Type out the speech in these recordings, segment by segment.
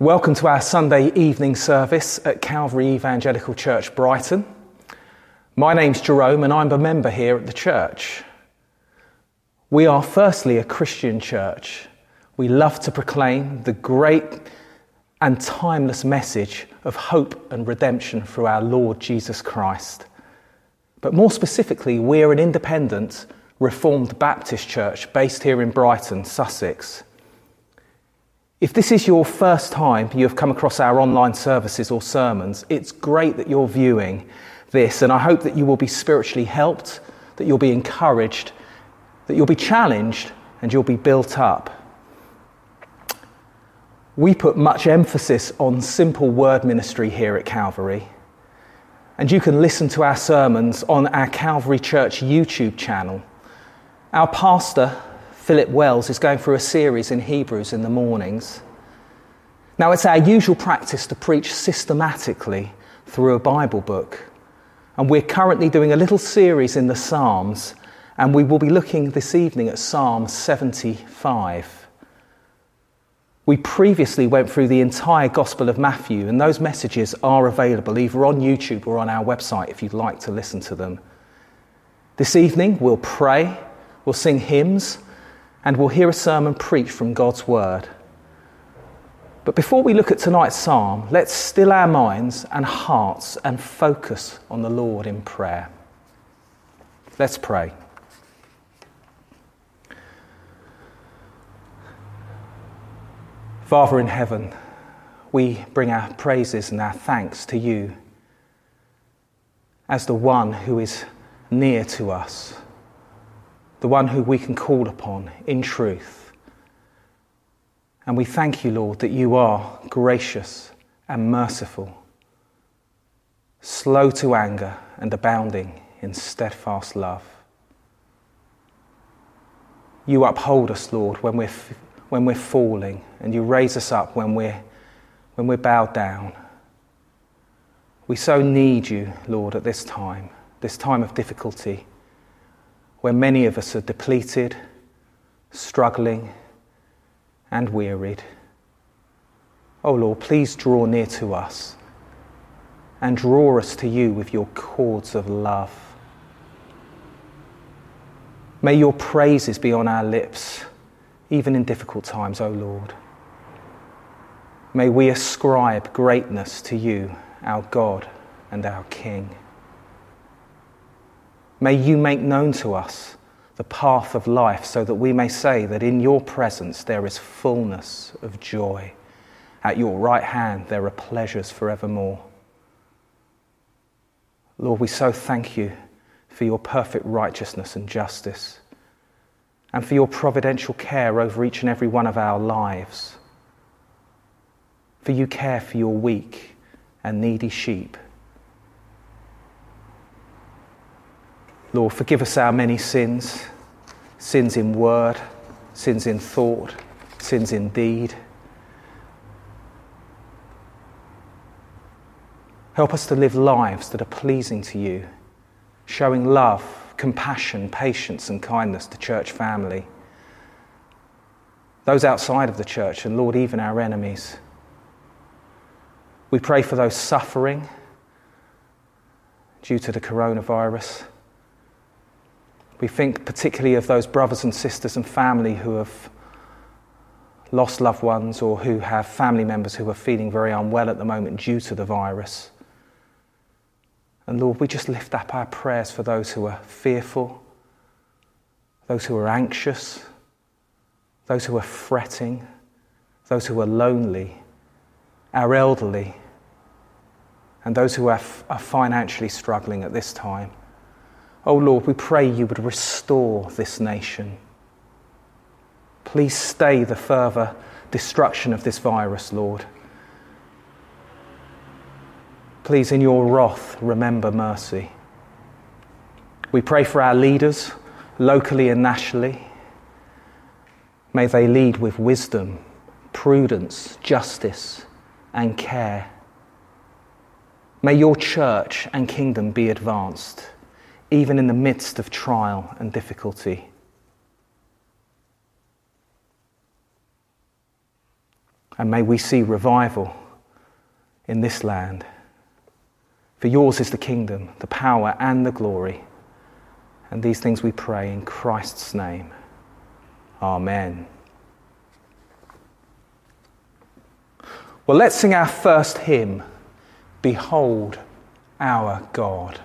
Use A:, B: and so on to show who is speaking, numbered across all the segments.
A: Welcome to our Sunday evening service at Calvary Evangelical Church, Brighton. My name's Jerome and I'm a member here at the church. We are firstly a Christian church. We love to proclaim the great and timeless message of hope and redemption through our Lord Jesus Christ. But more specifically, we're an independent Reformed Baptist church based here in Brighton, Sussex. If this is your first time you have come across our online services or sermons, it's great that you're viewing this, and I hope that you will be spiritually helped, that you'll be encouraged, that you'll be challenged, and you'll be built up. We put much emphasis on simple word ministry here at Calvary, and you can listen to our sermons on our Calvary Church YouTube channel. Our pastor, Philip Wells is going through a series in Hebrews in the mornings. Now, it's our usual practice to preach systematically through a Bible book. And we're currently doing a little series in the Psalms, and we will be looking this evening at Psalm 75. We previously went through the entire Gospel of Matthew, and those messages are available either on YouTube or on our website if you'd like to listen to them. This evening, we'll pray, we'll sing hymns, and we'll hear a sermon preached from God's Word. But before we look at tonight's psalm, let's still our minds and hearts and focus on the Lord in prayer. Let's pray. Father in heaven, we bring our praises and our thanks to you as the one who is near to us the one who we can call upon in truth. And we thank you, Lord, that you are gracious and merciful, slow to anger and abounding in steadfast love. You uphold us, Lord, when we're, when we're falling, and you raise us up when we're, when we're bowed down. We so need you, Lord, at this time, this time of difficulty where many of us are depleted, struggling, and wearied. Oh Lord, please draw near to us and draw us to you with your cords of love. May your praises be on our lips, even in difficult times, O oh Lord. May we ascribe greatness to you, our God and our King. May you make known to us the path of life so that we may say that in your presence there is fullness of joy. At your right hand there are pleasures forevermore. Lord, we so thank you for your perfect righteousness and justice and for your providential care over each and every one of our lives. For you care for your weak and needy sheep. Lord, forgive us our many sins sins in word, sins in thought, sins in deed. Help us to live lives that are pleasing to you, showing love, compassion, patience, and kindness to church family, those outside of the church, and Lord, even our enemies. We pray for those suffering due to the coronavirus. We think particularly of those brothers and sisters and family who have lost loved ones or who have family members who are feeling very unwell at the moment due to the virus. And Lord, we just lift up our prayers for those who are fearful, those who are anxious, those who are fretting, those who are lonely, our elderly, and those who are, are financially struggling at this time. Oh Lord, we pray you would restore this nation. Please stay the further destruction of this virus, Lord. Please, in your wrath, remember mercy. We pray for our leaders, locally and nationally. May they lead with wisdom, prudence, justice, and care. May your church and kingdom be advanced even in the midst of trial and difficulty.
B: And may we see revival in this land. For yours is the kingdom, the power, and the glory. And these things we pray in Christ's name. Amen. Well, let's sing our first hymn Behold our God.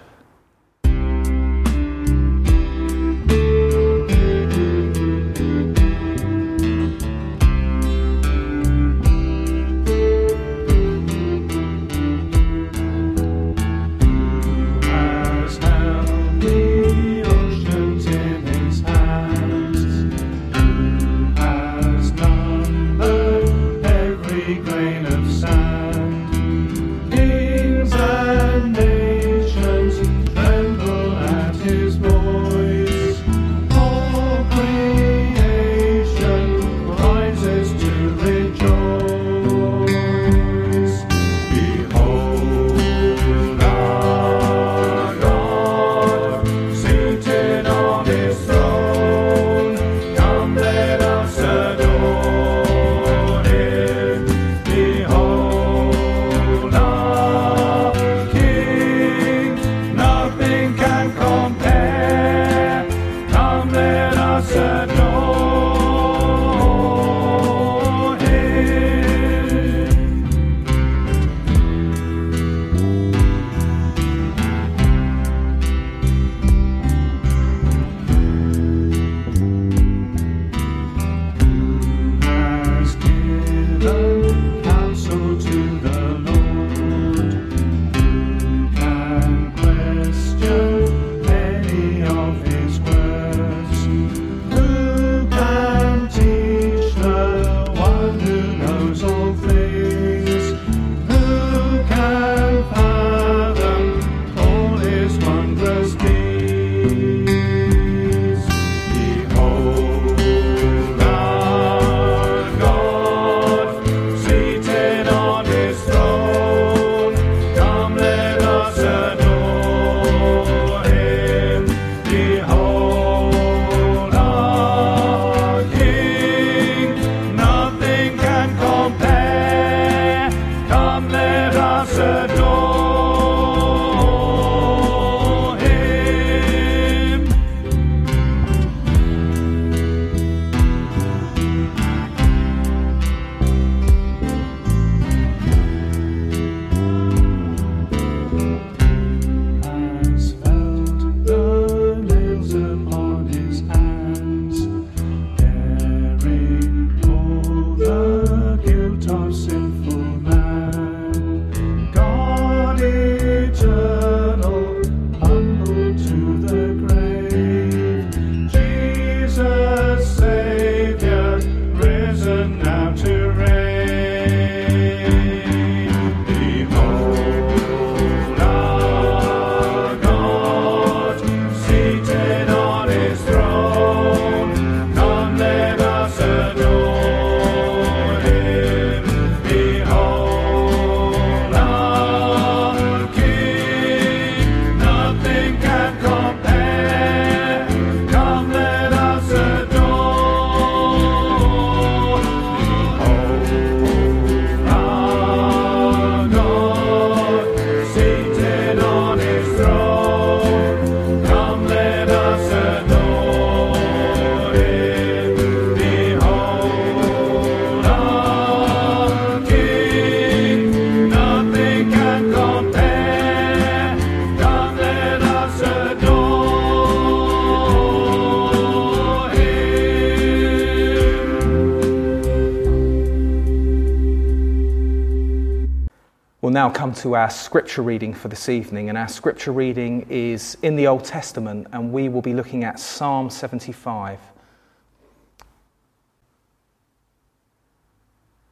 B: Come to our scripture reading for this evening, and our scripture reading is in the Old Testament, and we will be looking at Psalm 75.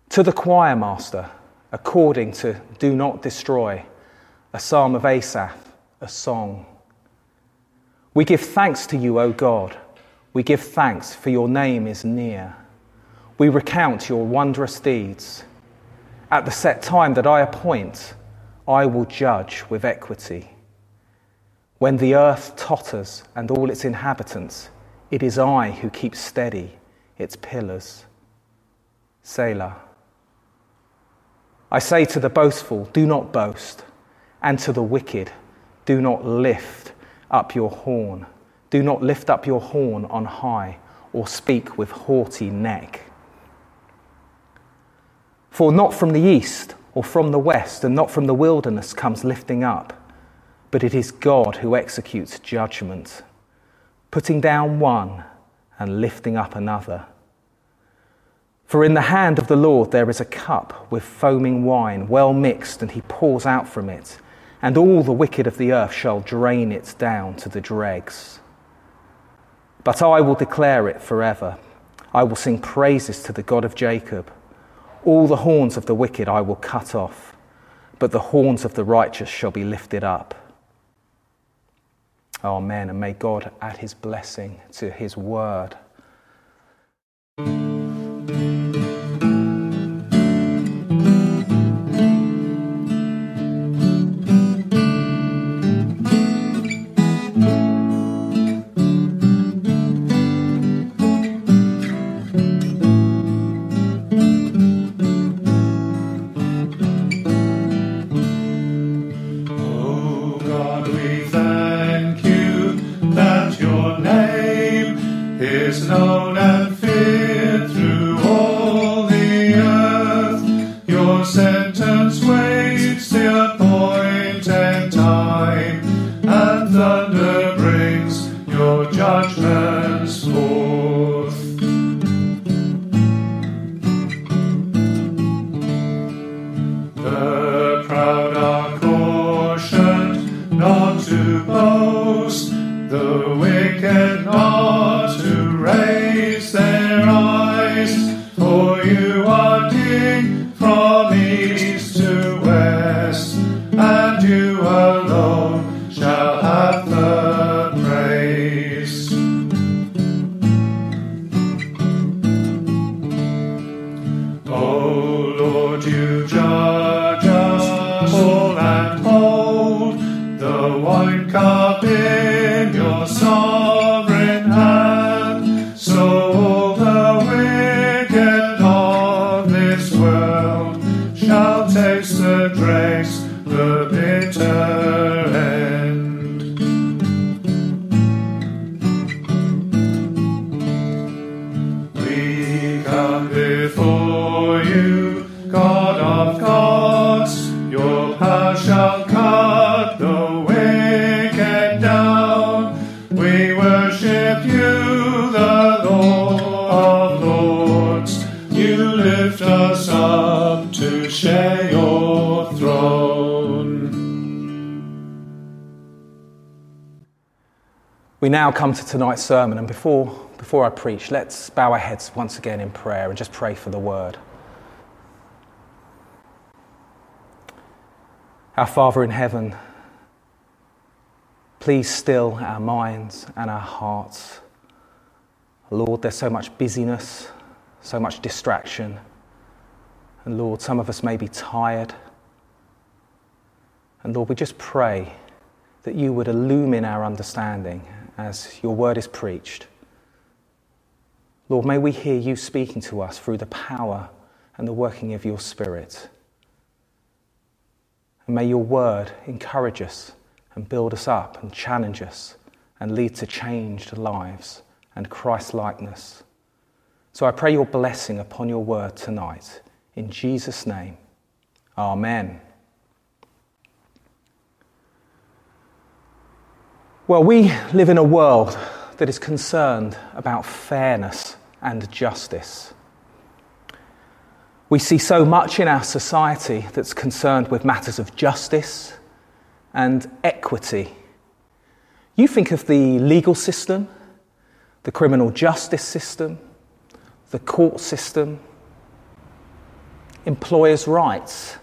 B: To the choir master, according to Do Not Destroy, a psalm of Asaph, a song. We give thanks to you, O God. We give thanks, for your name is near. We recount your wondrous deeds. At the set time that I appoint, I will judge with equity. When the earth totters and all its inhabitants, it is I who keep steady its pillars. Selah.
A: I say to the boastful, do not boast, and to the wicked, do not lift up your horn. Do not lift up your horn on high, or speak with haughty neck. For not from the east or from the west, and not from the wilderness comes lifting up, but it is God who executes judgment, putting down one and lifting up another. For in the hand of the Lord there is a cup with foaming wine, well mixed, and he pours out from it, and all the wicked of the earth shall drain it down to the dregs. But I will declare it forever. I will sing praises to the God of Jacob. All the horns of the wicked I will cut off, but the horns of the righteous shall be lifted up. Amen. And may God add his blessing to his word. We now come to tonight's sermon, and before, before I preach, let's bow our heads once again in prayer and just pray for the word. Our Father in heaven, please still our minds and our hearts. Lord, there's so much busyness, so much distraction. And Lord, some of us may be tired. And Lord, we just pray that you would illumine our understanding as your word is preached. Lord, may we hear you speaking to us through the power and the working of your Spirit. And may your word encourage us and build us up and challenge us and lead to changed lives and Christ likeness. So I pray your blessing upon your word tonight. In Jesus' name, Amen. Well, we live in a world that is concerned about fairness and justice. We see so much in our society that's concerned with matters of justice and equity. You think of the legal system, the criminal justice system, the court system, employers' rights,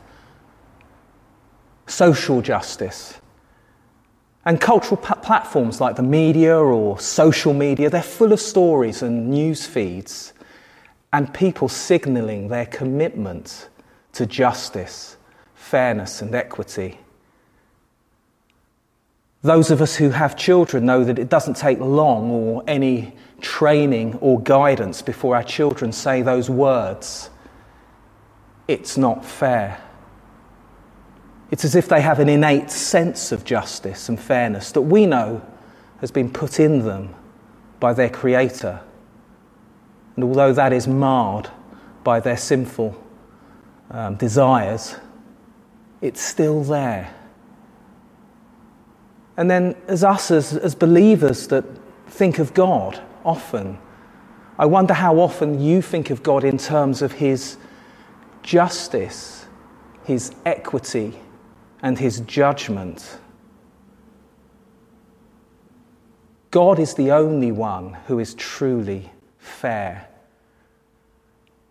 A: social justice, and cultural platforms like the media or social media, they're full of stories and news feeds and people signalling their commitment to justice, fairness, and equity. Those of us who have children know that it doesn't take long or any training or guidance before our children say those words. It's not fair. It's as if they have an innate sense of justice and fairness that we know has been put in them by their Creator. And although that is marred by their sinful um, desires, it's still there. And then, as us, as, as believers that think of God often, I wonder how often you think of God in terms of His justice, His equity, and His judgment. God is the only one who is truly fair.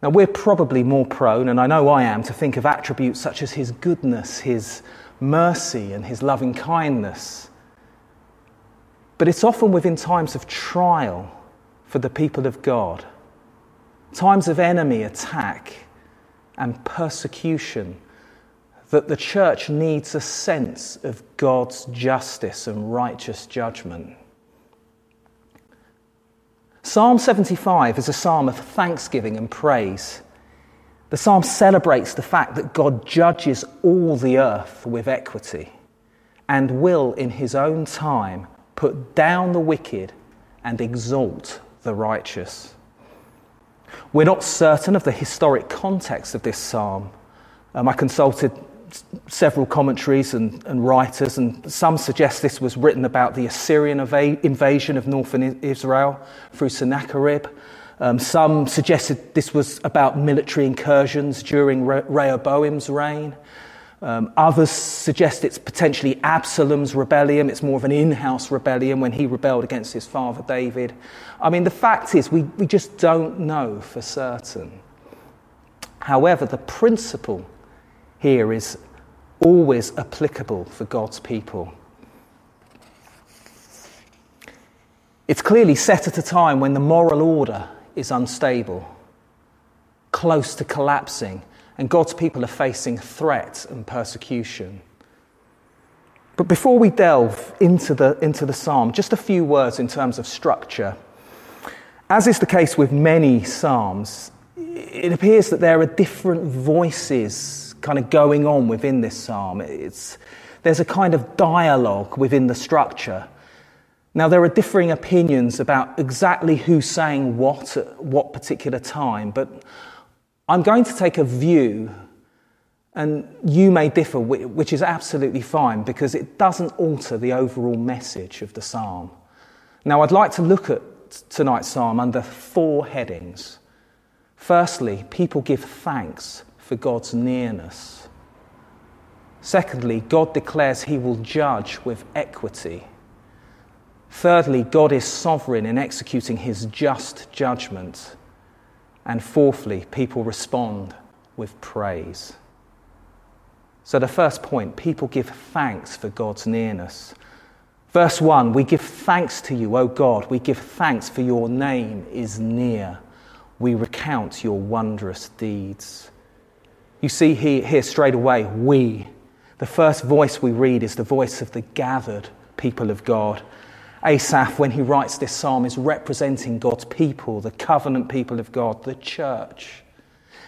A: Now, we're probably more prone, and I know I am, to think of attributes such as His goodness, His mercy, and His loving kindness. But it's often within times of trial for the people of God, times of enemy attack and persecution, that the church needs a sense of God's justice and righteous judgment. Psalm 75 is a psalm of thanksgiving and praise. The psalm celebrates the fact that God judges all the earth with equity and will, in his own time, put down the wicked and exalt the righteous. We're not certain of the historic context of this psalm. Um, I consulted several commentaries and, and, writers, and some suggest this was written about the Assyrian invasion of northern Israel through Sennacherib. Um, some suggested this was about military incursions during Re- Rehoboam's reign. Um, others suggest it's potentially Absalom's rebellion. It's more of an in house rebellion when he rebelled against his father David. I mean, the fact is, we, we just don't know for certain. However, the principle here is always applicable for God's people. It's clearly set at a time when the moral order is unstable, close to collapsing, and God's people are facing threats and persecution. But before we delve into the, into the psalm, just a few words in terms of structure. As is the case with many psalms, it appears that there are different voices kind of going on within this psalm. It's, there's a kind of dialogue within the structure. Now, there are differing opinions about exactly who's saying what at what particular time, but I'm going to take a view, and you may differ, which is absolutely fine because it doesn't alter the overall message of the psalm. Now, I'd like to look at tonight's psalm under four headings. Firstly, people give thanks for God's nearness. Secondly, God declares he will judge with equity. Thirdly, God is sovereign in executing his just judgment. And fourthly, people respond with praise. So, the first point people give thanks for God's nearness. Verse 1 We give thanks to you, O God. We give thanks for your name is near. We recount your wondrous deeds. You see here, here straight away, we. The first voice we read is the voice of the gathered people of God. Asaph, when he writes this psalm, is representing God's people, the covenant people of God, the church.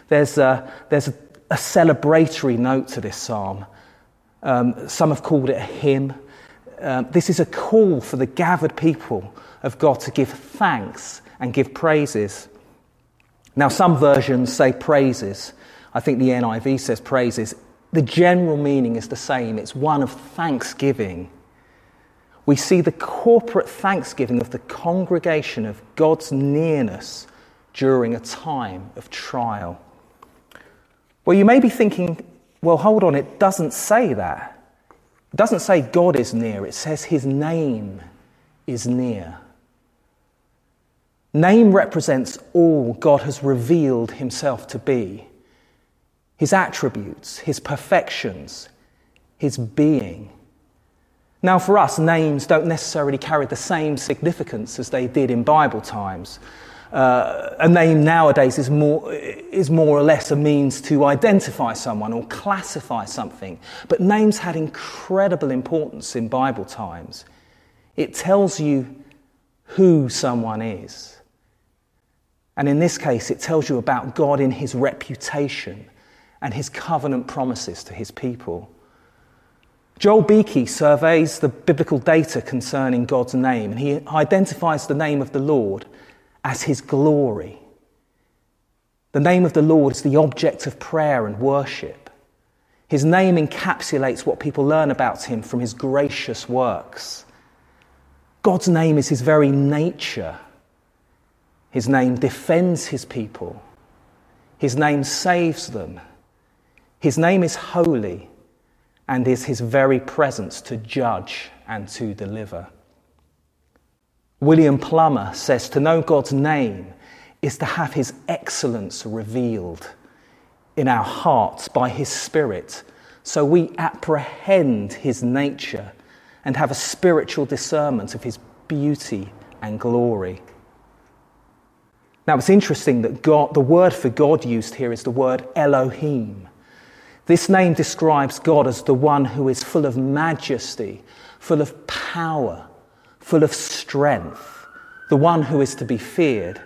A: There's a, there's a, celebratory note to this psalm. Um, some have called it a hymn. Um, this is a call for the gathered people of God to give thanks and give praises. Now, some versions say praises. I think the NIV says praises. The general meaning is the same it's one of thanksgiving. We see the corporate thanksgiving of the congregation of God's nearness during a time of trial. Well, you may be thinking, well, hold on, it doesn't say that. It doesn't say God is near, it says his name is near. Name represents all God has revealed himself to be his attributes, his perfections, his being. Now, for us, names don't necessarily carry the same significance as they did in Bible times. Uh, a name nowadays is more, is more or less a means to identify someone or classify something. But names had incredible importance in Bible times. It tells you who someone is. And in this case, it tells you about God in his reputation and his covenant promises to his people. Joel Beeke surveys the biblical data concerning God's name and he identifies the name of the Lord as his glory. The name of the Lord is the object of prayer and worship. His name encapsulates what people learn about him from his gracious works. God's name is his very nature. His name defends his people. His name saves them. His name is holy and is his very presence to judge and to deliver. William Plumer says to know God's name is to have his excellence revealed in our hearts by his Spirit, so we apprehend his nature and have a spiritual discernment of his beauty and glory. Now, it's interesting that God, the word for God used here is the word Elohim. This name describes God as the one who is full of majesty, full of power, full of strength, the one who is to be feared.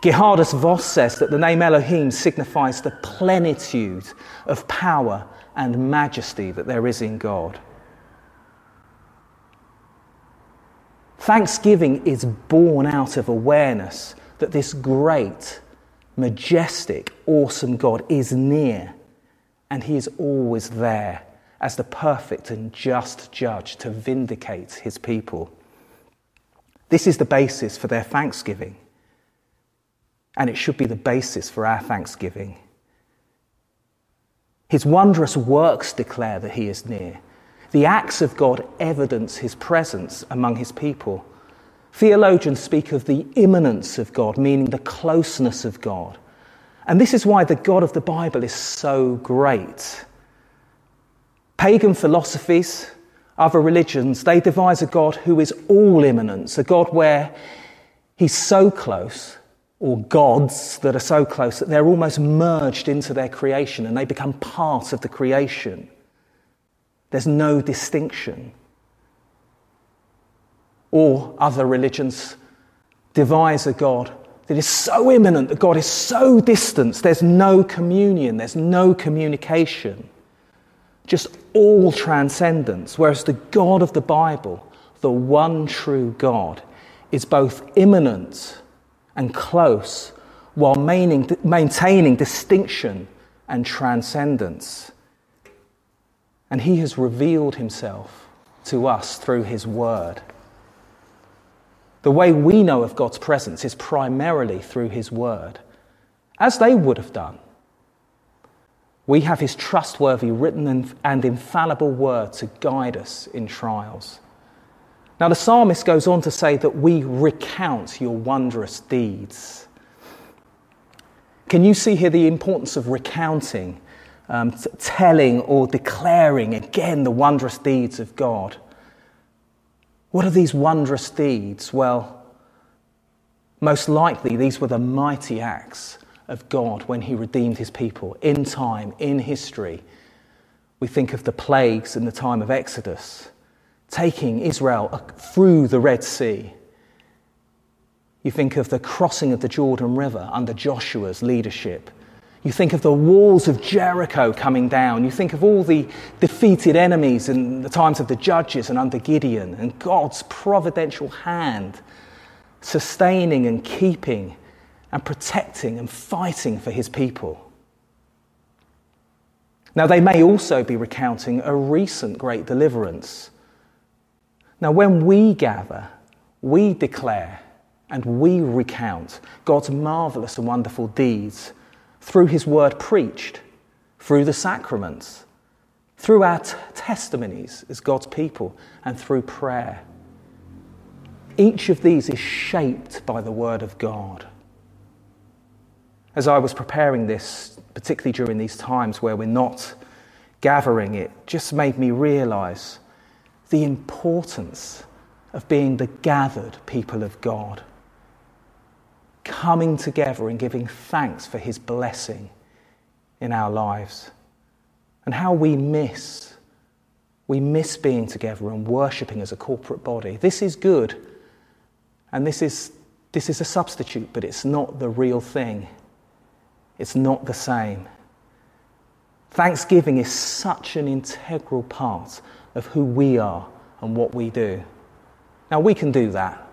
A: Geerhardus Vos says that the name Elohim signifies the plenitude of power and majesty that there is in God. Thanksgiving is born out of awareness that this great, majestic, awesome God is near and he is always there as the perfect and just judge to vindicate his people. This is the basis for their thanksgiving, and it should be the basis for our thanksgiving. His wondrous works declare that he is near. The acts of God evidence his presence among his people. Theologians speak of the immanence of God, meaning the closeness of God. And this is why the God of the Bible is so great. Pagan philosophies, other religions, they devise a God who is all immanence, a God where he's so close, or gods that are so close that they're almost merged into their creation and they become part of the creation. There's no distinction. Or other religions devise a God that is so immanent, that God is so distant, there's no communion, there's no communication, just all transcendence. Whereas the God of the Bible, the one true God, is both immanent and close while maintaining distinction and transcendence. And he has revealed himself to us through his word. The way we know of God's presence is primarily through his word, as they would have done. We have his trustworthy, written, and infallible word to guide us in trials. Now, the psalmist goes on to say that we recount your wondrous deeds. Can you see here the importance of recounting um, telling or declaring again the wondrous deeds of God. What are these wondrous deeds? Well, most likely these were the mighty acts of God when He redeemed His people in time, in history. We think of the plagues in the time of Exodus, taking Israel through the Red Sea. You think of the crossing of the Jordan River under Joshua's leadership you think of the walls of Jericho coming down. You think of all the defeated enemies in the times of the judges and under Gideon, and God's providential hand sustaining and keeping and protecting and fighting for his people. Now, they may also be recounting a recent great deliverance. Now, when we gather, we declare and we recount God's marvelous and wonderful deeds through his word preached, through the sacraments, through our t- testimonies as God's people, and through prayer. Each of these is shaped by the word of God. As I was preparing this, particularly during these times where we're not gathering, it just made me realize the importance of being the gathered people of God coming together and giving thanks for his blessing in our lives. And how we miss, we miss being together and worshipping as a corporate body. This is good, and this is, this is a substitute, but it's not the real thing. It's not the same. Thanksgiving is such an integral part of who we are and what we do. Now, we can do that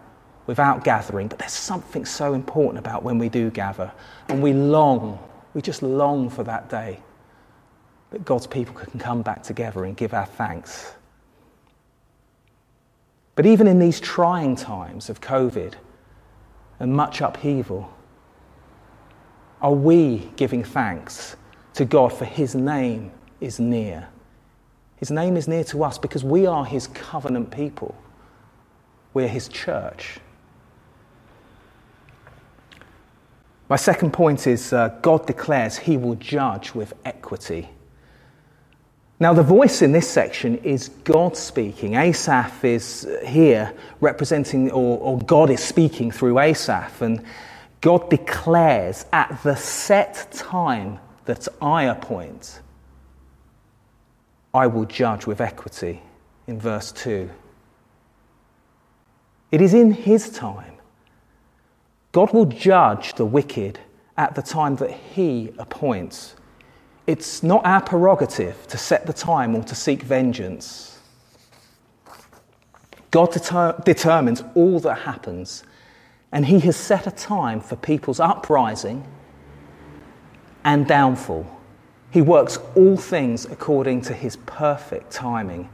A: without gathering, but there's something so important about when we do gather and we long, we just long for that day that God's people can come back together and give our thanks. But even in these trying times of COVID and much upheaval, are we giving thanks to God for His name is near? His name is near to us because we are His covenant people. We're His church. My second point is uh, God declares He will judge with equity. Now, the voice in this section is God speaking. Asaph is here representing, or, or, God is speaking through Asaph, and God declares at the set time that I appoint, I will judge with equity, in verse 2. It is in His time. God will judge the wicked at the time that He appoints. It's not our prerogative to set the time or to seek vengeance. God deter- determines all that happens, and He has set a time for people's uprising and downfall. He works all things according to His perfect timing,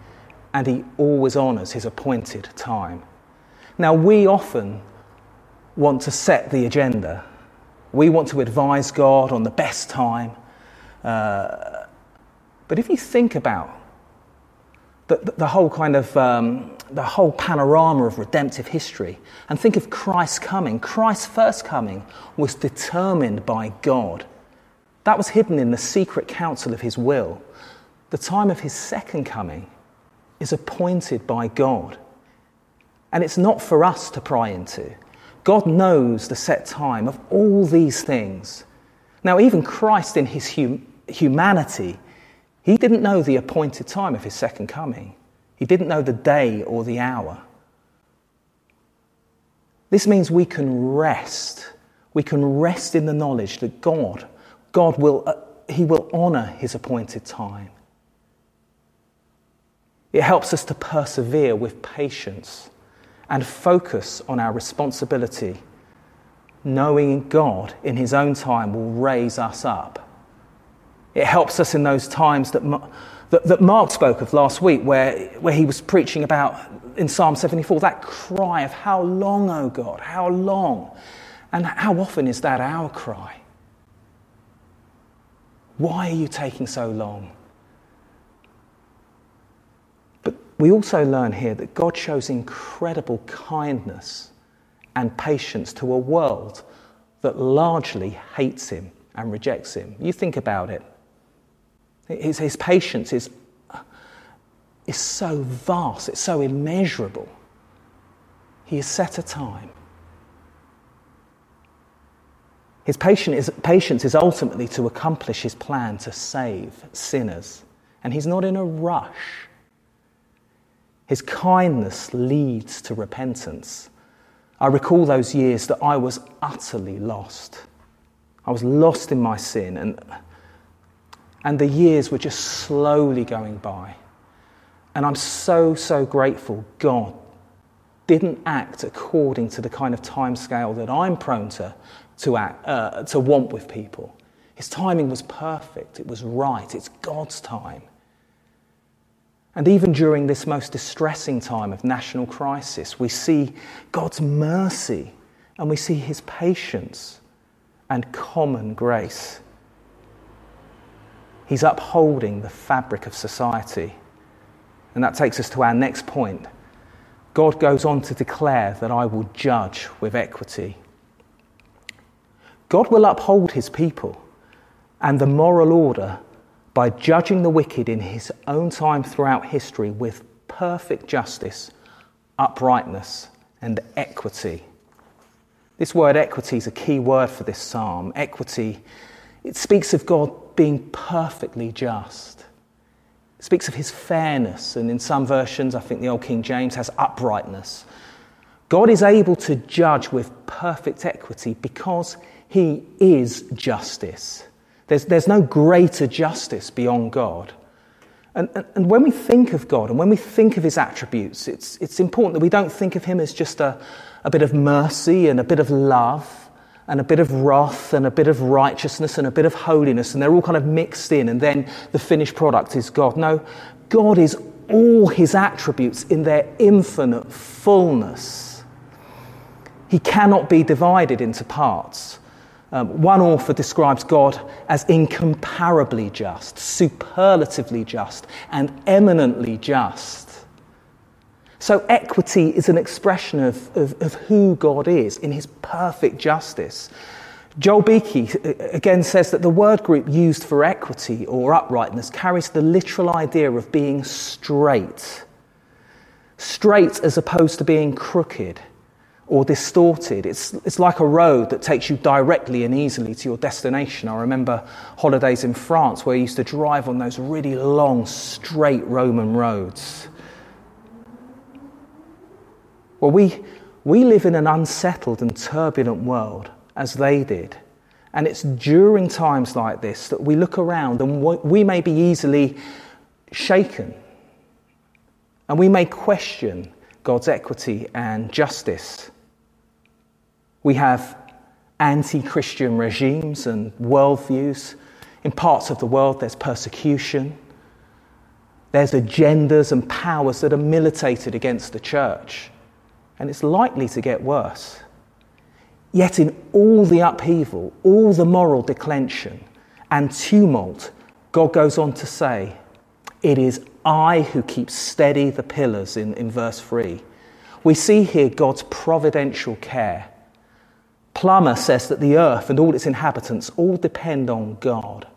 A: and He always honours His appointed time. Now, we often want to set the agenda. We want to advise God on the best time uh, but if you think about the, the, whole kind of um, the whole panorama of redemptive history and think of Christ's coming, Christ's first coming was determined by God. That was hidden in the secret counsel of his will. The time of his second coming is appointed by God. And it's not for us to pry into. God knows the set time of all these things. Now, even Christ in his hum- humanity, he didn't know the appointed time of his second coming. He didn't know the day or the hour. This means we can rest. We can rest in the knowledge that God, God will, uh, He will honor His appointed time. It helps us to persevere with patience and focus on our responsibility, knowing God in His own time will raise us up it helps us in those times that, that, that Mark spoke of last week, where, where he was preaching about in Psalm 74 that cry of, How long, O God? How long? And how often is that our cry? Why are you taking so long? But we also learn here that God shows incredible kindness and patience to a world that largely hates him and rejects him. You think about it. His, his patience is, is so vast, it's so immeasurable. He has set a time. His is, patience is ultimately to accomplish his plan to save sinners, and he's not in a rush. His kindness leads to repentance. I recall those years that I was utterly lost. I was lost in my sin, and and the years were just slowly going by. And I'm so, so grateful God didn't act according to the kind of timescale that I'm prone to, to, act, uh, to want with people. His timing was perfect, it was right, it's God's time. And even during this most distressing time of national crisis, we see God's mercy and we see his patience and common grace. He's upholding the fabric of society. And that takes us to our next point. God goes on to declare that I will judge with equity. God will uphold his people and the moral order by judging the wicked in his own time throughout history with perfect justice, uprightness, and equity. This word equity is a key word for this psalm. Equity, it speaks of God being perfectly just. It speaks of his fairness, and in some versions, I think the Old King James has uprightness. God is able to judge with perfect equity because he is justice. There's, there's no greater justice beyond God. And, and, and, when we think of God and when we think of his attributes, it's, it's important that we don't think of him as just a, a bit of mercy and a bit of love and a bit of wrath and a bit of righteousness and a bit of holiness, and they're all kind of mixed in, and then the finished product is God. No, God is all his attributes in their infinite fullness. He cannot be divided into parts. Um, one author describes God as incomparably just, superlatively just, and eminently just. So, equity is an expression of, of, of who God is in his perfect justice. Joel Beeke uh, again says that the word group used for equity or uprightness carries the literal idea of being straight. Straight as opposed to being crooked or distorted. It's, it's like a road that takes you directly and easily to your destination. I remember holidays in France where you used to drive on those really long, straight Roman roads. Well, we, we live in an unsettled and turbulent world as they did. And it's during times like this that we look around and we may be easily shaken. And we may question God's equity and justice. We have anti Christian regimes and worldviews. In parts of the world, there's persecution. There's agendas and powers that are militated against the church. And it's likely to get worse. Yet, in all the upheaval, all the moral declension and tumult, God goes on to say, It is I who keep steady the pillars in, in verse 3. We see here God's providential care Plumer says that the earth and all its inhabitants all depend on God.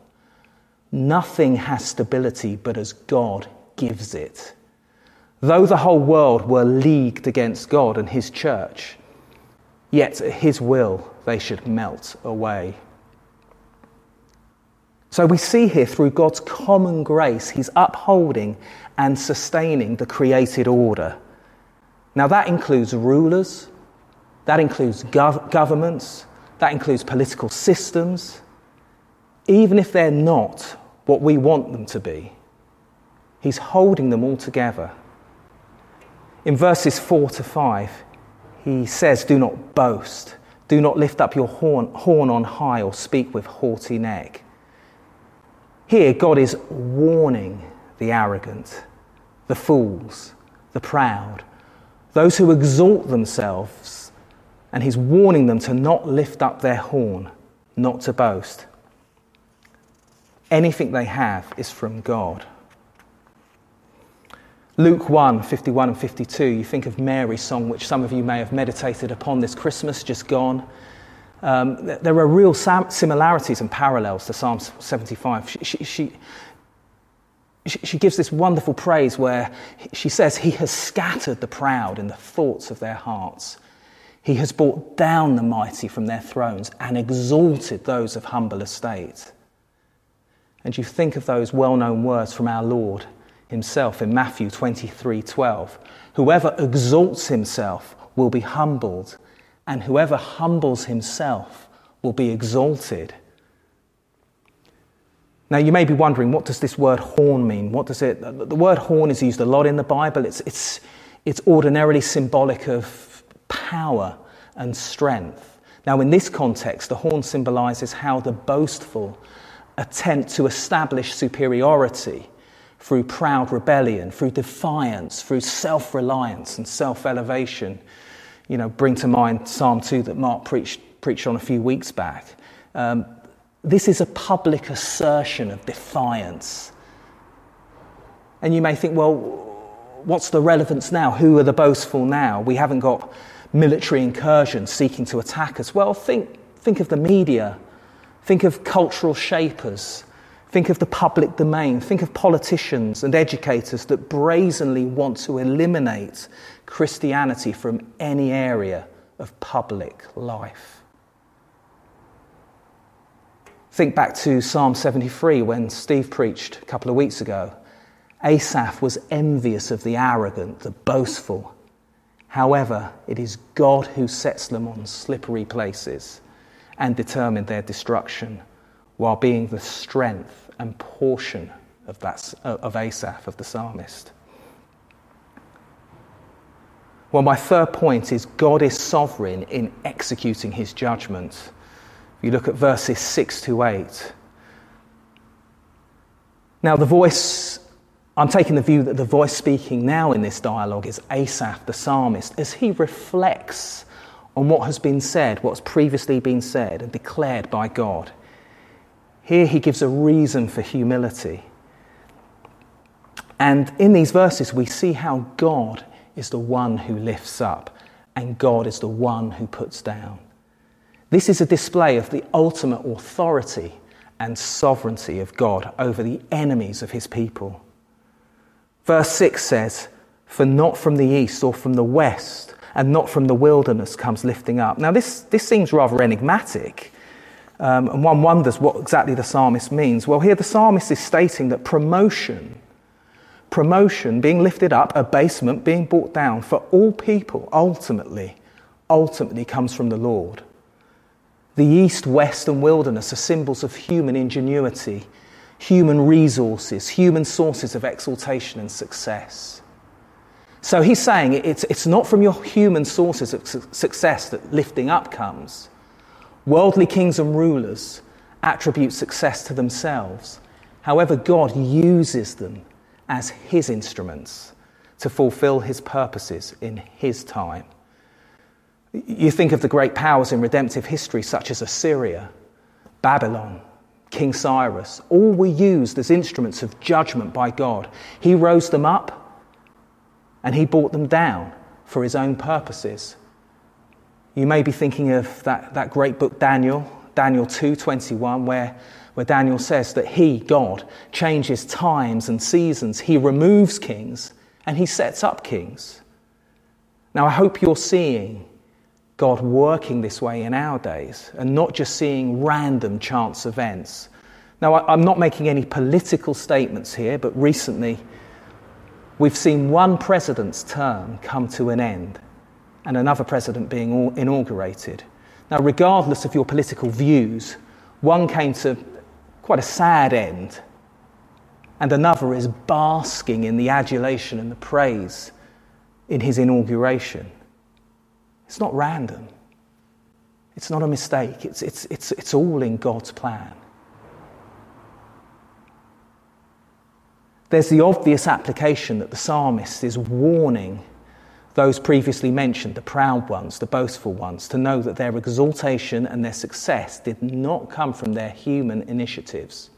A: Nothing has stability but as God gives it. Though the whole world were leagued against God and His church, yet at His will they should melt away. So we see here through God's common grace, He's upholding and sustaining the created order. Now that includes rulers, that includes gov- governments, that includes political systems, even if they're not what we want them to be. He's holding them all together. In verses 4 to 5, he says, Do not boast, do not lift up your horn, horn on high or speak with haughty neck. Here, God is warning the arrogant, the fools, the proud, those who exalt themselves and he's warning them to not lift up their horn, not to boast. Anything they have is from God. Luke 1 51 and 52, you think of Mary's song, which some of you may have meditated upon this Christmas just gone. Um, there are real similarities and parallels to Psalm 75. She, she, she, she gives this wonderful praise where she says, He has scattered the proud in the thoughts of their hearts. He has brought down the mighty from their thrones and exalted those of humble estate. And you think of those well known words from our Lord himself in Matthew 23 12. Whoever exalts himself will be humbled, and whoever humbles himself will be exalted. Now, you may be wondering, what does this word horn mean? What does it, the word horn is used a lot in the Bible. It's, it's, it's ordinarily symbolic of power and strength. Now, in this context, the horn symbolizes how the boastful attempt to establish superiority through proud rebellion, through defiance, through self reliance and self elevation. You know, bring to mind Psalm 2 that Mark preached, preached on a few weeks back. Um, this is a public assertion of defiance. And you may think, well, what's the relevance now? Who are the boastful now? We haven't got military incursions seeking to attack us? Well, think, think of the media, think of cultural shapers, think of the public domain, think of politicians and educators that brazenly want to eliminate Christianity from any area of public life. Think back to Psalm 73 when Steve preached a couple of weeks ago. Asaph was envious of the arrogant, the boastful, However, it is God who sets them on slippery places and determine their destruction. while being the strength and portion of, that, uh, of Asaph, of the psalmist. Well, my third point is God is sovereign in executing his judgment. If you look at verses 6 to 8. Now, the voice, I'm taking the view that the voice speaking now in this dialogue is Asaph, the psalmist, as he reflects on what has been said, what's previously been said and declared by God. Here he gives a reason for humility. And in these verses, we see how God is the one who lifts up and God is the one who puts down. This is a display of the ultimate authority and sovereignty of God over the enemies of his people. Verse 6 says, For not from the east or from the west and not from the wilderness comes lifting up. Now, this, this seems rather enigmatic, um, and one wonders what exactly the psalmist means. Well, here the psalmist is stating that promotion promotion, being lifted up, abasement, being brought down for all people ultimately, ultimately comes from the Lord. The east, west, and wilderness are symbols of human ingenuity, human resources, human sources of exaltation and success. So he's saying it's, it's not from your human sources of success that lifting up comes. Worldly kings and rulers attribute success to themselves. However, God uses them as his instruments to fulfill his purposes in his time. You think of the great powers in redemptive history, such as Assyria, Babylon, King Cyrus, all were used as instruments of judgment by God. He rose them up and he brought them down for his own purposes. You may be thinking of that, that great book, Daniel, Daniel 2:21, where where Daniel says that he, God, changes times and seasons. He removes kings and he sets up kings. Now, I hope you're seeing God working this way in our days and not just seeing random chance events. Now, I'm not making any political statements here, but recently we've seen one president's term come to an end and another president being inaugurated. Now, regardless of your political views, one came to quite a sad end. And another is basking in the adulation and the praise in his inauguration. It's not random. It's not a mistake. It's, it's, it's, it's all in God's plan. There's the obvious application that the psalmist is warning those previously mentioned, the proud ones, the boastful ones, to know that their exaltation and their success did not come from their human initiatives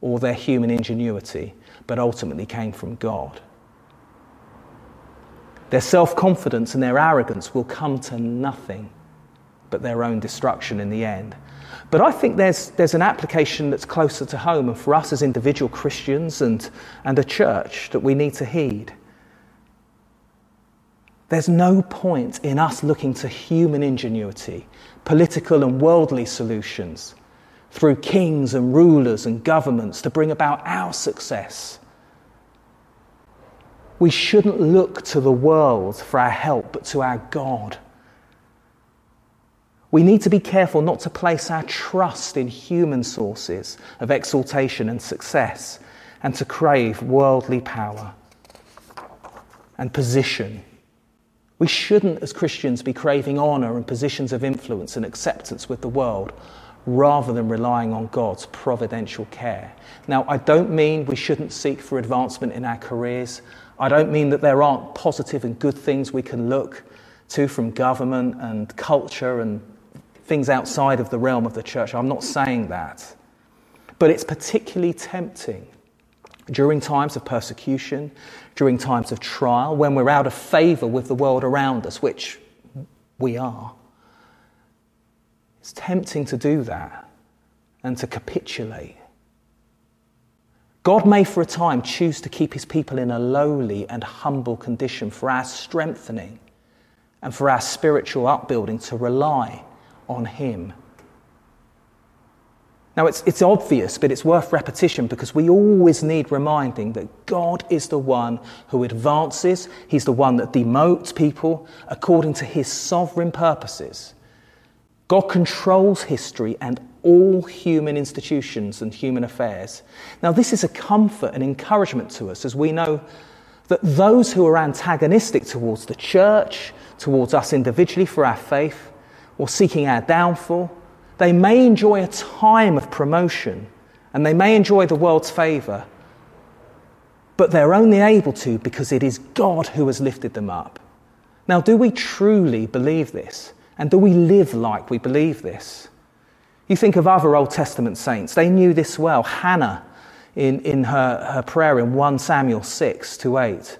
A: or their human ingenuity, but ultimately came from God. Their self confidence and their arrogance will come to nothing but their own destruction in the end. But I think there's, there's an application that's closer to home, and for us as individual Christians and, and a church that we need to heed. There's no point in us looking to human ingenuity, political and worldly solutions through kings and rulers and governments to bring about our success. We shouldn't look to the world for our help, but to our God. We need to be careful not to place our trust in human sources of exaltation and success and to crave worldly power and position we shouldn't, as Christians, be craving honour and positions of influence and acceptance with the world rather than relying on God's providential care. Now, I don't mean we shouldn't seek for advancement in our careers. I don't mean that there aren't positive and good things we can look to from government and culture and things outside of the realm of the church. I'm not saying that. But it's particularly tempting during times of persecution, during times of trial, when we're out of favor with the world around us, which we are. It's tempting to do that and to capitulate. God may for a time choose to keep his people in a lowly and humble condition for our strengthening and for our spiritual upbuilding to rely on him now, it's, it's obvious, but it's worth repetition because we always need reminding that God is the one who advances, He's the one that demotes people according to His sovereign purposes. God controls history and all human institutions and human affairs. Now, this is a comfort and encouragement to us as we know that those who are antagonistic towards the church, towards us individually for our faith, or seeking our downfall, they may enjoy a time of promotion and they may enjoy the world's favour, but they're only able to because it is God who has lifted them up. Now, do we truly believe this? And do we live like we believe this? You think of other Old Testament saints, they knew this well. Hannah, in, in her, her prayer in 1 Samuel 6 to 8.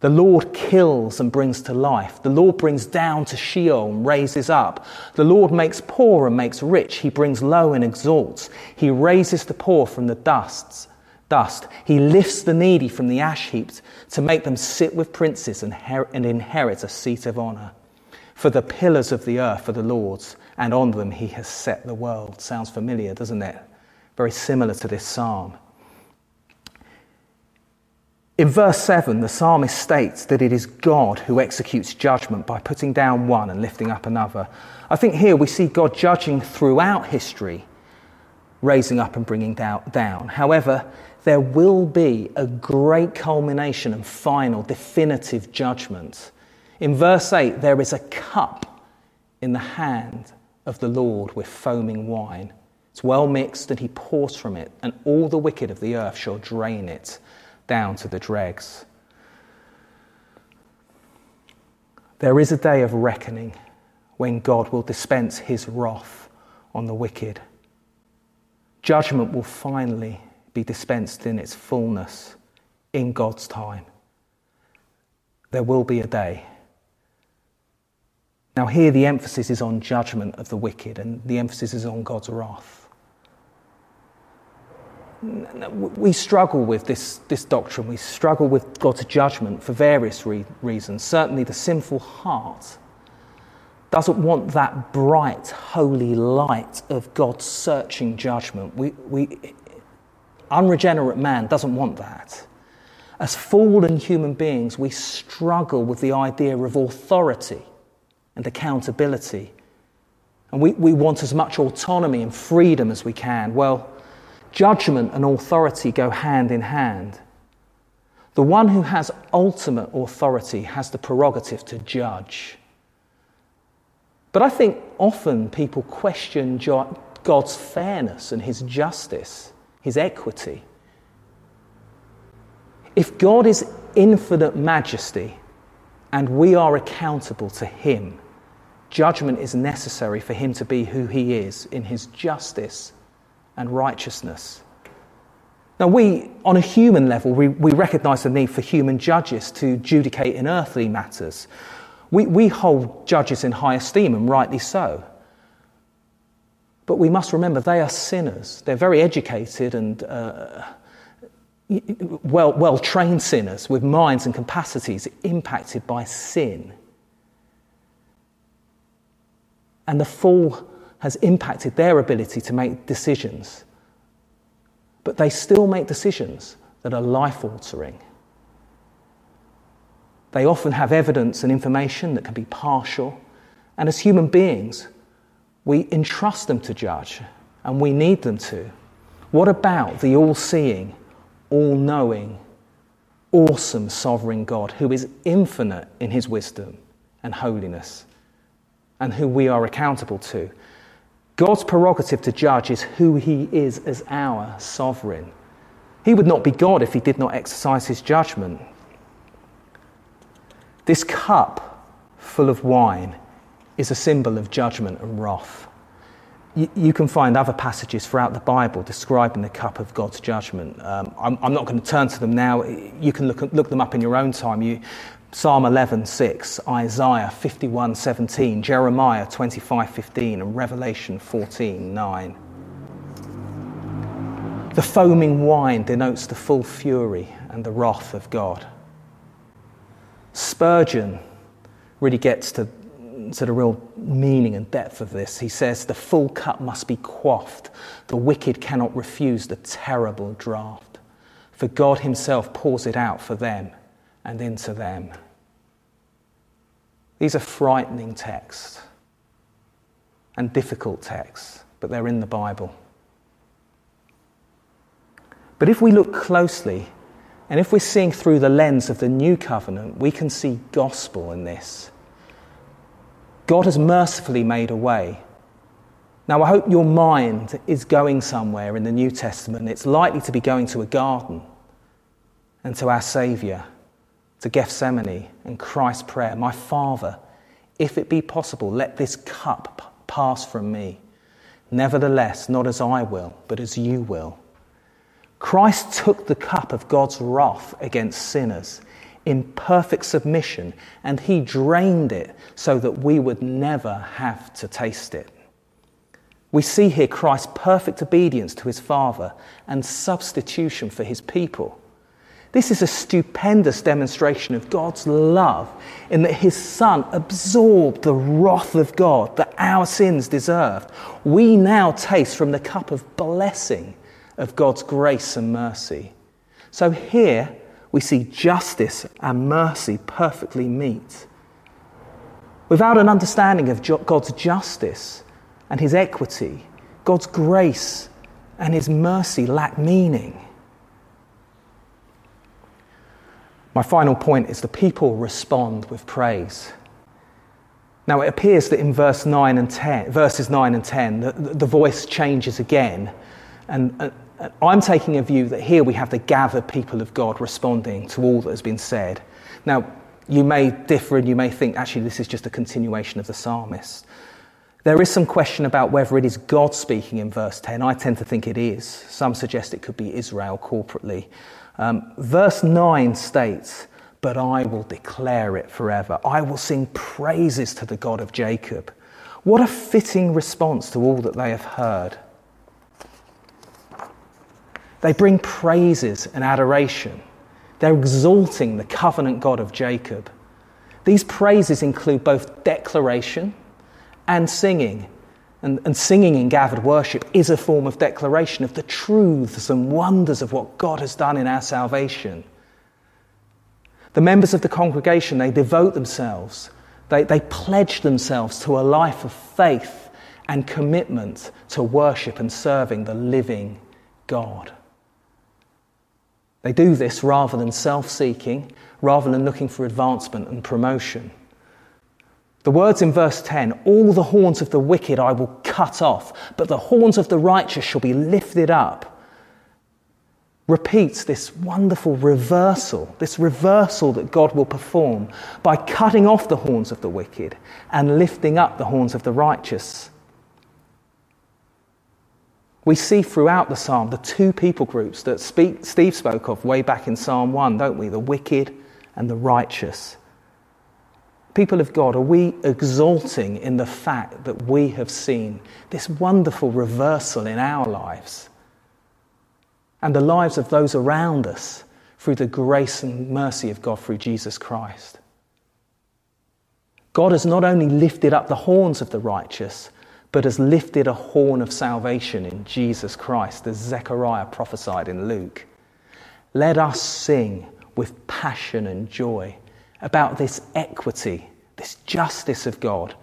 A: The Lord kills and brings to life. The Lord brings down to Sheol and raises up. The Lord makes poor and makes rich. He brings low and exalts. He raises the poor from the dusts, dust. He lifts the needy from the ash heaps to make them sit with princes and, her- and inherit a seat of honor. For the pillars of the earth are the Lord's, and on them he has set the world. Sounds familiar, doesn't it? Very similar to this psalm. In verse 7, the psalmist states that it is God who executes judgment by putting down one and lifting up another. I think here we see God judging throughout history, raising up and bringing down. However, there will be a great culmination and final, definitive judgment. In verse 8, there is a cup in the hand of the Lord with foaming wine. It's well mixed, and he pours from it, and all the wicked of the earth shall drain it down to the dregs. There is a day of reckoning when God will dispense his wrath on the wicked. Judgment will finally be dispensed in its fullness in God's time. There will be a day. Now, here the emphasis is on judgment of the wicked, and the emphasis is on God's wrath we struggle with this, this doctrine. We struggle with God's judgment for various re- reasons. Certainly, the sinful heart doesn't want that bright, holy light of God's searching judgment. We, we, unregenerate man doesn't want that. As fallen human beings, we struggle with the idea of authority and accountability. And we, we want as much autonomy and freedom as we can. Well, Judgment and authority go hand in hand. The one who has ultimate authority has the prerogative to judge. But I think often people question God's fairness and his justice, his equity. If God is infinite majesty and we are accountable to him, judgment is necessary for him to be who he is in his justice and righteousness. Now, we, on a human level, we, we recognize the need for human judges to adjudicate in earthly matters. We, we hold judges in high esteem, and rightly so. But we must remember they are sinners. They're very educated and uh, well, well trained sinners with minds and capacities impacted by sin. And the fall has impacted their ability to make decisions. But they still make decisions that are life altering. They often have evidence and information that can be partial. And as human beings, we entrust them to judge, and we need them to. What about the all seeing, all knowing, awesome sovereign God who is infinite in his wisdom and holiness, and who we are accountable to? God's prerogative to judge is who he is as our sovereign. He would not be God if he did not exercise his judgment. This cup full of wine is a symbol of judgment and wrath. You, can find other passages throughout the Bible describing the cup of God's judgment. Um, I'm, I'm, not going to turn to them now. You can look, look them up in your own time. You, Psalm 11:6, Isaiah 51:17, Jeremiah 25:15 and Revelation 14:9. The foaming wine denotes the full fury and the wrath of God. Spurgeon really gets to, to the real meaning and depth of this. He says, The full cup must be quaffed. The wicked cannot refuse the terrible draught, for God Himself pours it out for them and into them. These are frightening texts and difficult texts. but they're in the Bible. But if we look closely, and if we're seeing through the lens of the new covenant, we can see gospel in this. God has mercifully made a way. Now, I hope your mind is going somewhere in the New Testament. It's likely to be going to a garden and to our Saviour, to Gethsemane and Christ's prayer My Father, if it be possible, let this cup pass from me. Nevertheless, not as I will, but as you will. Christ took the cup of God's wrath against sinners in perfect submission, and he drained it so that we would never have to taste it. We see here Christ's perfect obedience to his Father and substitution for his people. This is a stupendous demonstration of God's love in that his Son absorbed the wrath of God that our sins deserved. We now taste from the cup of blessing of God's grace and mercy. So here we see justice and mercy perfectly meet. Without an understanding of God's justice and his equity, God's grace and his mercy lack meaning. My final point is the people respond with praise. Now it appears that in verse 9 and 10, verses 9 and 10, the, the voice changes again. And, I'm taking a view that here we have the gathered people of God responding to all that has been said. Now, you may differ and you may think actually this is just a continuation of the psalmist. There is some question about whether it is God speaking in verse 10. I tend to think it is. Some suggest it could be Israel corporately. Um, verse 9 states, But I will declare it forever. I will sing praises to the God of Jacob. What a fitting response to all that they have heard. They bring praises and adoration. They're exalting the covenant God of Jacob. These praises include both declaration and singing. And, and, singing in gathered worship is a form of declaration of the truths and wonders of what God has done in our salvation. The members of the congregation, they devote themselves, they, they pledge themselves to a life of faith and commitment to worship and serving the living God. They do this rather than self seeking, rather than looking for advancement and promotion. The words in verse 10 All the horns of the wicked I will cut off, but the horns of the righteous shall be lifted up. Repeats this wonderful reversal, this reversal that God will perform by cutting off the horns of the wicked and lifting up the horns of the righteous. We see throughout the psalm the two people groups that Steve spoke of way back in Psalm 1, don't we? The wicked and the righteous. People of God, are we exulting in the fact that we have seen this wonderful reversal in our lives and the lives of those around us through the grace and mercy of God through Jesus Christ? God has not only lifted up the horns of the righteous, but has lifted a horn of salvation in Jesus Christ, as Zechariah prophesied in Luke. Let us sing with passion and joy about this equity, this justice of God,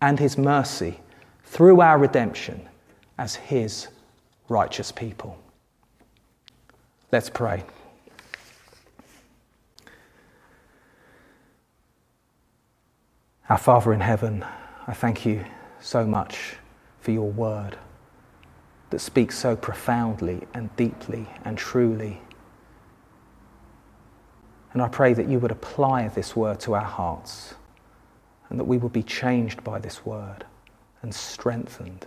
A: and His mercy through our redemption as His righteous people. Let's pray. Our Father in heaven, I thank you so much for your word that speaks so profoundly and deeply and truly. And I pray that you would apply this word to our hearts and that we would be changed by this word and strengthened,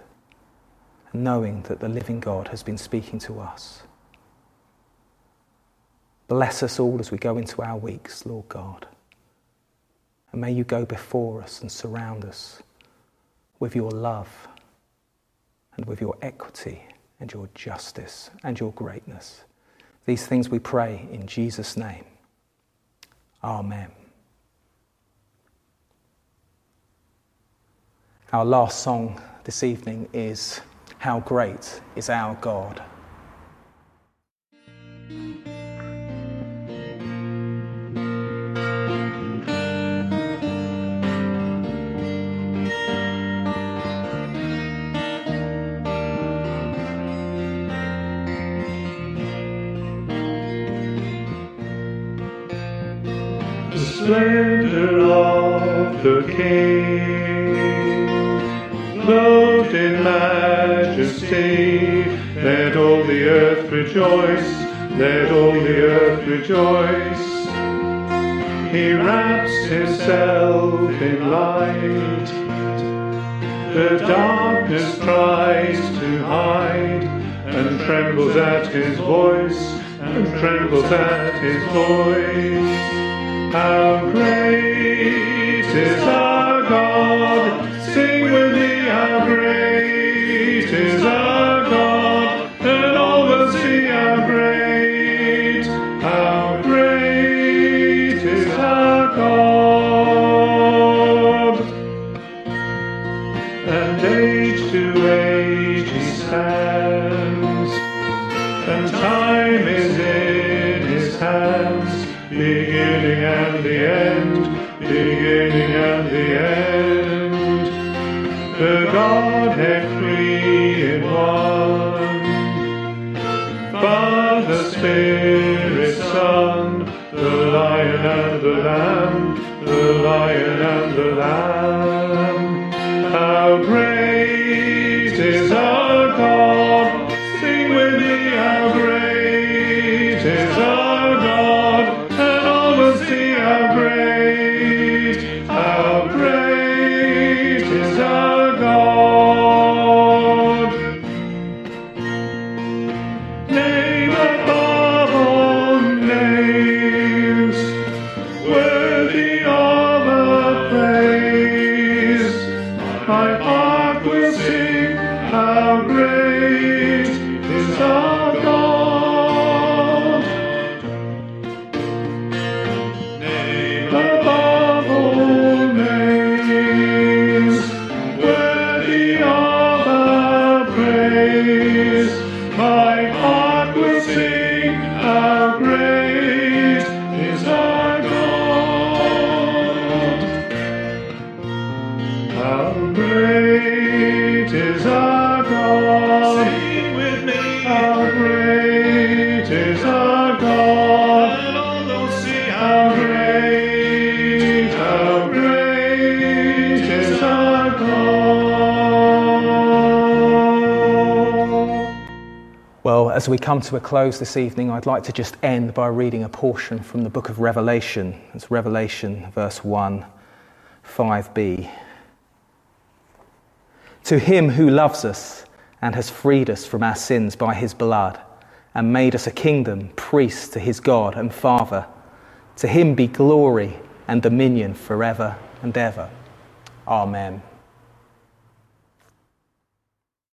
A: knowing that the living God has been speaking to us. Bless us all as we go into our weeks, Lord God. And may you go before us and surround us with your love and with your equity and your justice and your greatness. These things we pray in Jesus' name. Amen. Our last song this evening is How Great is Our God.
B: Splendor of the King. Clothed in majesty, let all the earth rejoice, let all the earth rejoice. He wraps himself in light. The darkness tries to hide and trembles at his voice, and trembles at his voice. How great is our
A: as we come to a close this evening, I'd like to just end by reading a portion from the book of Revelation. It's Revelation, verse 1, 5b. To him who loves us and has freed us from our sins by his blood and made us a kingdom, priests to his God and Father, to him be glory and dominion forever and ever. Amen.